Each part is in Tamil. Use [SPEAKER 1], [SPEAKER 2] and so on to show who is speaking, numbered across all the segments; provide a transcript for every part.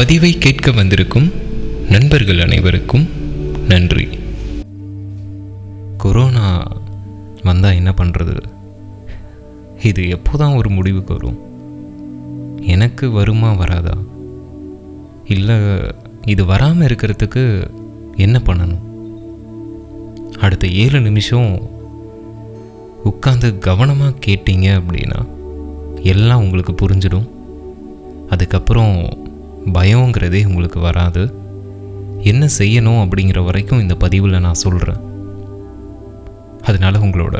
[SPEAKER 1] பதிவை கேட்க வந்திருக்கும் நண்பர்கள் அனைவருக்கும் நன்றி. கொரோனா வந்தால் என்ன பண்ணுறது இது எப்போதான் ஒரு முடிவுக்கு வரும்? எனக்கு வருமா வராதா? இல்லை இது வராமல் இருக்கிறதுக்கு என்ன பண்ணணும்? அடுத்த ஏழு நிமிஷம் உட்காந்து கவனமாக கேட்டீங்க அப்படின்னா எல்லாம் உங்களுக்கு புரிஞ்சிடும். அதுக்கப்புறம் பயங்கிறதே உங்களுக்கு வராது. என்ன செய்யணும் அப்படிங்கிற வரைக்கும் இந்த பதிவில் நான் சொல்கிறேன் அதனால் உங்களோட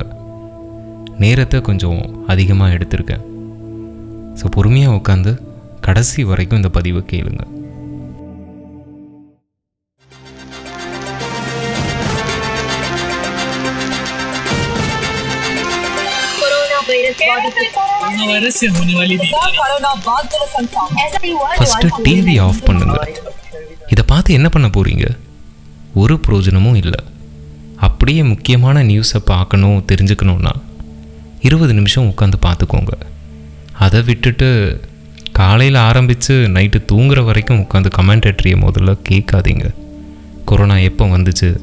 [SPEAKER 1] நேரத்தை கொஞ்சம் அதிகமாக எடுத்திருக்கேன். ஸோ பொறுமையாக உட்காந்து கடைசி வரைக்கும் இந்த பதிவை
[SPEAKER 2] கேளுங்கள்
[SPEAKER 1] ஃபஸ்ட்டு டிவி ஆஃப் பண்ணுங்க. இதை பார்த்து என்ன பண்ண போகிறீங்க ஒரு பிரயோஜனமும் இல்லை. அப்படியே முக்கியமான நியூஸை பார்க்கணும் தெரிஞ்சுக்கணுன்னா இருபது நிமிஷம் உட்காந்து பார்த்துக்கோங்க. அதை விட்டுட்டு காலையில் ஆரம்பித்து நைட்டு தூங்குற வரைக்கும் உட்காந்து கமெண்டேட்ரியை முதல்ல கேட்காதீங்க. கொரோனா எப்போ வந்துச்சு?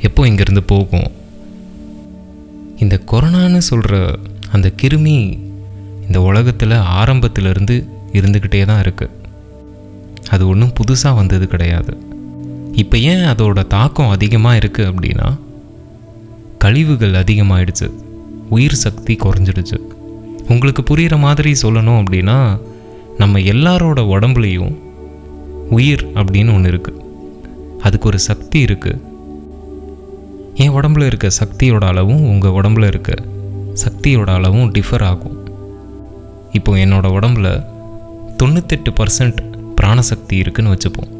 [SPEAKER 1] எப்போ இங்கேருந்து போகும்? இந்த கொரோனான்னு சொல்கிற அந்த கிருமி இந்த உலகத்தில் ஆரம்பத்திலிருந்து இருந்துக்கிட்டே தான் இருக்குது அது ஒன்றும் புதுசாக வந்தது கிடையாது. இப்போ ஏன் அதோட தாக்கம் அதிகமாக இருக்குது அப்படின்னா கழிவுகள் அதிகமாகிடுச்சு உயிர் சக்தி குறைஞ்சிடுச்சு. உங்களுக்கு புரிகிற மாதிரி சொல்லணும் அப்படின்னா நம்ம எல்லாரோட உடம்புலையும் உயிர் அப்படின்னு ஒன்று இருக்குது அதுக்கு ஒரு சக்தி இருக்குது என் உடம்புல இருக்க சக்தியோட அளவும் உங்கள் உடம்புல இருக்க சக்தியோட அளவும் டிஃபர் ஆகும். இப்போ என்னோடய உடம்புல தொண்ணூத்தெட்டு பர்சன்ட் பிராணசக்தி இருக்குன்னு வச்சுப்போம்.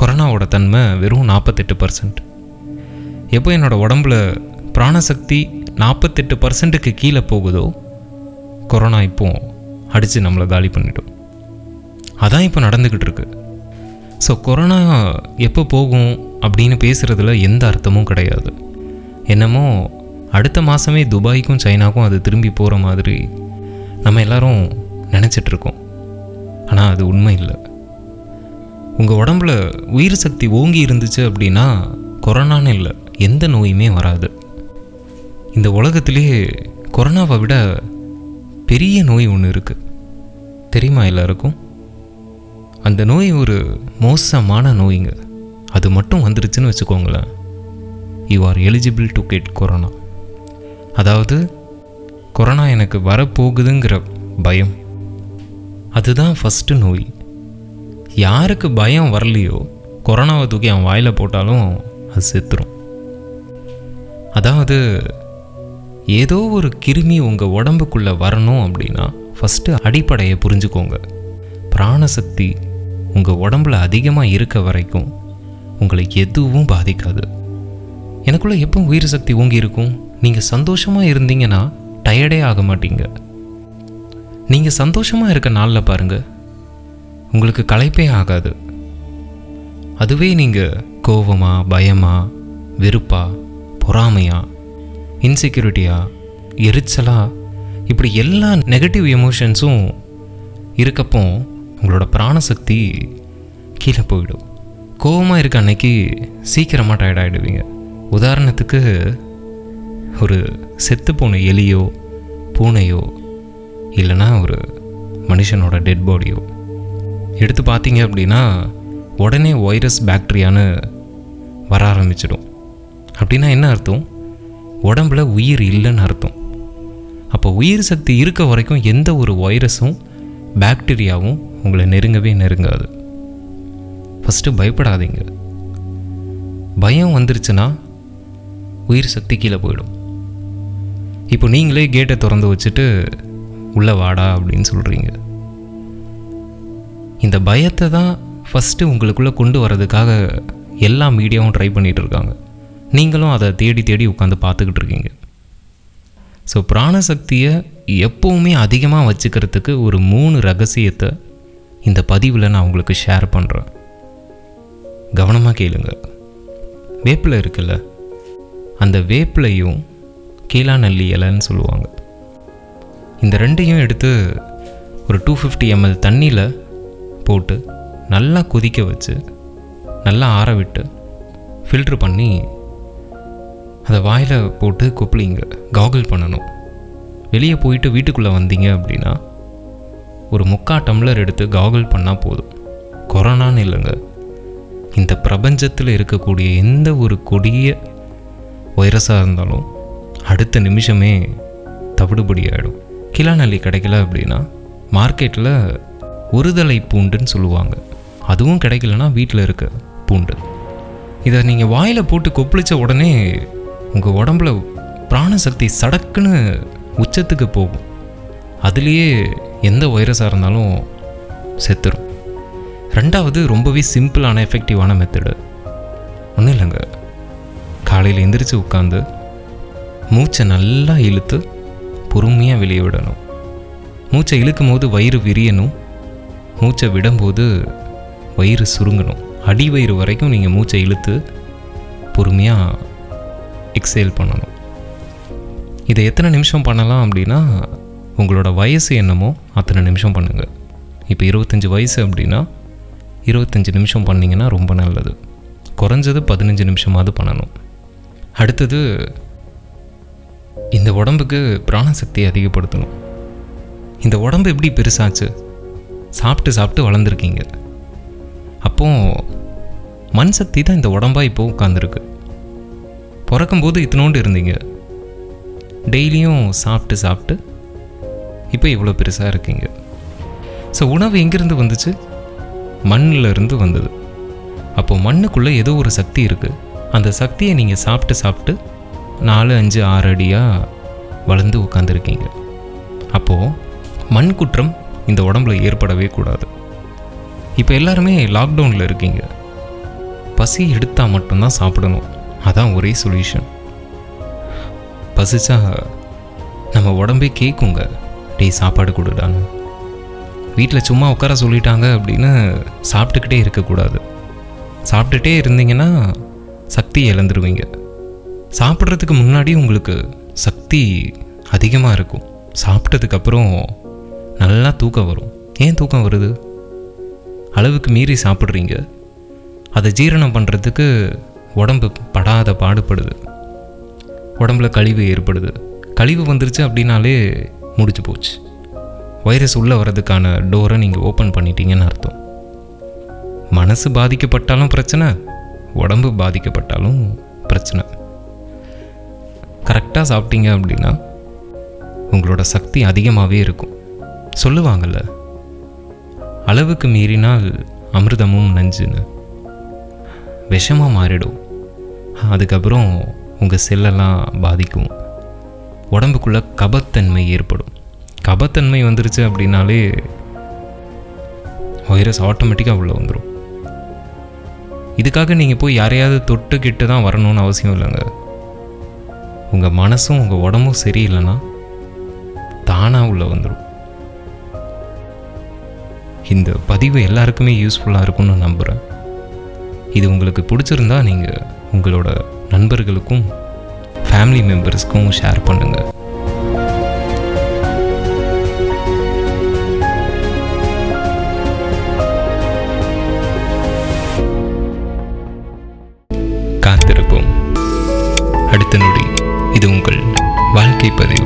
[SPEAKER 1] கொரோனாவோட தன்மை வெறும் நாற்பத்தெட்டு பர்சன்ட் எப்போ என்னோட உடம்புல பிராணசக்தி நாற்பத்தெட்டு பர்சன்ட்டுக்கு கீழே போகுதோ கொரோனா இப்போ அடித்து நம்மளை காலி பண்ணிட்டோம் அதான் இப்போ நடந்துக்கிட்டு இருக்கு. ஸோ கொரோனா எப்போ போகும் அப்படின்னு பேசுகிறதுல எந்த அர்த்தமும் கிடையாது. என்னமோ அடுத்த மாதமே துபாய்க்கும் சைனாக்கும் அது திரும்பி போகிற மாதிரி நம்ம எல்லோரும் நினச்சிட்டு இருக்கோம் ஆனால் அது உண்மை இல்லை. உங்கள் உடம்புல உயிர் சக்தி ஓங்கி இருந்துச்சு அப்படின்னா கொரோனான்னு இல்லை எந்த நோயுமே வராது. இந்த உலகத்திலேயே கொரோனாவை விட பெரிய நோய் ஒன்று இருக்குது தெரியுமா எல்லாருக்கும்? அந்த நோய் ஒரு மோசமான நோய்ங்க. அது மட்டும் வந்துருச்சுன்னு வச்சுக்கோங்களேன். You are eligible to get corona அதாவது கொரோனா எனக்கு வரப்போகுதுங்கிற பயம். அதுதான் ஃபஸ்ட்டு நோய். யாருக்கு பயம் வரலையோ கொரோனாவை தூக்கி அவன் வாயில் போட்டாலும் அது செத்துரும். அதாவது ஏதோ ஒரு கிருமி உங்கள் உடம்புக்குள்ளே வரணும் அப்படின்னா ஃபஸ்ட்டு அடிப்படையை புரிஞ்சுக்கோங்க. பிராணசக்தி உங்கள் உடம்புல அதிகமாக இருக்க வரைக்கும் உங்களை எதுவும் பாதிக்காது. எனக்குள்ளே எப்போ உயிர் சக்தி ஓங்கி இருக்கும் நீங்கள் சந்தோஷமாக இருந்தீங்கன்னா டயர்டே ஆக மாட்டீங்க. நீங்கள் சந்தோஷமாக இருக்க நாளில் பாருங்கள் உங்களுக்கு களைப்பே ஆகாது. அதுவே நீங்கள் கோவமா பயமா வெறுப்பா பொறாமையா இன்செக்யூரிட்டியாக எரிச்சலாக இப்படி எல்லா நெகட்டிவ் எமோஷன்ஸும் இருக்கப்போ உங்களோட பிராணசக்தி கீழே போயிடும். கோவமாக இருக்க அன்னைக்கு சீக்கிரமாக டயர்ட் ஆகிடுவீங்க உதாரணத்துக்கு ஒரு செத்துப்போன எலியோ பூனையோ இல்லைன்னா ஒரு மனுஷனோட டெட் பாடியோ எடுத்து பார்த்தீங்க அப்படின்னா உடனே வைரஸ் பேக்டீரியான்னு வர ஆரம்பிச்சிடும். அப்படின்னா என்ன அர்த்தம்? உடம்புல உயிர் இல்லைன்னு அர்த்தம். அப்போ உயிர் சக்தி இருக்க வரைக்கும் எந்த ஒரு வைரஸும் பாக்டீரியாவும் உங்களை நெருங்கவே நெருங்காது. ஃபஸ்ட்டு பயப்படாதீங்க. பயம் வந்துருச்சுன்னா உயிர் சக்தி கீழே போயிடும். இப்போ நீங்களே கேட்டை திறந்து வச்சுட்டு உள்ளே வாடா அப்படின்னு சொல்கிறீங்க இந்த பயத்தை தான் ஃபஸ்ட்டு உங்களுக்குள்ளே கொண்டு வரதுக்காக எல்லா மீடியாவும் ட்ரை பண்ணிகிட்டு இருக்காங்க. நீங்களும் அதை தேடி தேடி உட்காந்து பார்த்துக்கிட்டு இருக்கீங்க. ஸோ பிராணசக்தியை எப்போவுமே அதிகமாக வச்சுக்கிறதுக்கு ஒரு மூணு ரகசியத்தை இந்த பதிவில் நான் உங்களுக்கு ஷேர் பண்ணுறேன் கவனமாக கேளுங்க. வேப்பில் இருக்குல்ல அந்த வேப்பிலையும் கீழாநல்லி இலைன்னு சொல்லுவாங்க. இந்த ரெண்டையும் எடுத்து ஒரு டூ ஃபிஃப்டி எம்எல் தண்ணியில் போட்டு நல்லா கொதிக்க வச்சு நல்லா ஆற விட்டு ஃபில்ட்ரு பண்ணி அதை வாயில் போட்டு கொப்பளிங்க காகுல் பண்ணணும். வெளியே போயிட்டு வீட்டுக்குள்ளே வந்தீங்க அப்படின்னா ஒரு முக்கா டம்ளர் எடுத்து காகுல் பண்ணால் போதும். கொரோனான்னு இல்லைங்க. இந்த பிரபஞ்சத்தில் இருக்கக்கூடிய எந்த ஒரு கொடிய வைரஸாக இருந்தாலும் அடுத்த நிமிஷமே தவிடுபடி ஆகிடும் கிளாநல்லி கிடைக்கல அப்படின்னா மார்க்கெட்டில் ஒருதலை பூண்டுன்னு சொல்லுவாங்க. அதுவும் கிடைக்கலனா வீட்டில் இருக்க பூண்டு. இதை நீங்கள் வாயில் போட்டு கொப்பளிச்ச உடனே உங்கள் உடம்புல பிராணசக்தி சடக்குன்னு உச்சத்துக்கு போகும். அதுலேயே எந்த வைரஸாக இருந்தாலும் செத்துரும். ரெண்டாவது ரொம்பவே சிம்பிளான எஃபெக்டிவான மெத்தடு ஒன்றும் இல்லைங்க. காலையில் எந்திரிச்சு உட்காந்து மூச்சை நல்லா இழுத்து பொறுமையாக வெளியே விடணும். மூச்சை இழுக்கும் போது வயிறு விரியணும். மூச்சை விடும்போது வயிறு சுருங்கணும். அடி வயிறு வரைக்கும் நீங்கள் மூச்சை இழுத்து பொறுமையாக எக்ஸேல் பண்ணணும். இதை எத்தனை நிமிஷம் பண்ணலாம் அப்படின்னா உங்களோட வயசு என்னமோ அத்தனை நிமிஷம் பண்ணுங்கள் இப்போ இருபத்தஞ்சி வயசு அப்படின்னா இருபத்தஞ்சி நிமிஷம் பண்ணிங்கன்னா ரொம்ப நல்லது. குறைஞ்சது பதினஞ்சு நிமிஷமாவது பண்ணணும். அடுத்தது இந்த உடம்புக்கு பிராணசக்தியை அதிகப்படுத்தணும். இந்த உடம்பு எப்படி பெருசாச்சு? சாப்பிட்டு சாப்பிட்டு வளர்ந்துருக்கீங்க. அப்போ மண் சக்தி தான் இந்த உடம்பா இப்போ உட்காந்துருக்கு பிறக்கும்போது இத்தினோண்டு இருந்தீங்க. டெய்லியும் சாப்பிட்டு சாப்பிட்டு இப்போ இவ்வளோ பெருசாக இருக்கீங்க. ஸோ உணவு எங்கேருந்து வந்துச்சு? மண்ணில் இருந்து வந்தது. அப்போது மண்ணுக்குள்ளே ஏதோ ஒரு சக்தி இருக்குது அந்த சக்தியை நீங்கள் சாப்பிட்டு சாப்பிட்டு நாலு அஞ்சு ஆறு அடியாக வளர்ந்து உட்காந்துருக்கீங்க அப்போது மண் குற்றம் இந்த உடம்புல ஏற்படவே கூடாது. இப்போ எல்லாருமே லாக்டவுனில் இருக்கீங்க. பசி எடுத்தால் மட்டும்தான் சாப்பிடணும். அதான் ஒரே சொல்யூஷன் பசிச்சா நம்ம உடம்பே கேட்குங்க டேய் சாப்பாடு கொடுடான்னு வீட்டில் சும்மா உட்கார சொல்லிட்டாங்க அப்படின்னு சாப்பிட்டுக்கிட்டே இருக்கக்கூடாது. சாப்பிட்டுட்டே இருந்தீங்கன்னா சக்தி இழந்துருவீங்க. சாப்பிட்றதுக்கு முன்னாடி உங்களுக்கு சக்தி அதிகமாக இருக்கும். சாப்பிட்டதுக்கப்புறம் நல்லா தூக்கம் வரும். ஏன் தூக்கம் வருது? அளவுக்கு மீறி சாப்பிட்றீங்க. அதை ஜீரணம் பண்ணுறதுக்கு உடம்பு படாத பாடுபடுது. உடம்புல கழிவு ஏற்படுது. கழிவு வந்துருச்சு அப்படின்னாலே முடிச்சு போச்சு. வைரஸ் உள்ளே வர்றதுக்கான டோரை நீங்கள் ஓப்பன் பண்ணிட்டீங்கன்னு அர்த்தம். மனசு பாதிக்கப்பட்டாலும் பிரச்சனை உடம்பு பாதிக்கப்பட்டாலும் பிரச்சனை. கரெக்டாக சாப்பிட்டீங்க அப்படின்னா உங்களோட சக்தி அதிகமாகவே இருக்கும். சொல்லுவாங்கள்ல அளவுக்கு மீறினால் அமிர்தமும் நஞ்சுன்னு. விஷமாக மாறிடும். அதுக்கப்புறம் உங்கள் செல்லெல்லாம் பாதிக்கும். உடம்புக்குள்ளே கபத்தன்மை ஏற்படும். கபத்தன்மை வந்துருச்சு அப்படின்னாலே வைரஸ் ஆட்டோமேட்டிக்காக உள்ளே வந்துடும் இதுக்காக நீங்கள் போய் யாரையாவது தொட்டுக்கிட்டு தான் வரணும்னு அவசியம் இல்லைங்க. உங்கள் மனசும் உங்கள் உடம்பும் சரியில்லைன்னா தானாக உள்ளே வந்துடும் இந்த பதிவு எல்லாருக்குமே யூஸ்ஃபுல்லாக இருக்கும்னு நம்புகிறேன் இது உங்களுக்கு பிடிச்சிருந்தா நீங்கள் உங்களோட நண்பர்களுக்கும் ஃபேமிலி மெம்பர்ஸ்க்கும் ஷேர் பண்ணுங்கள் que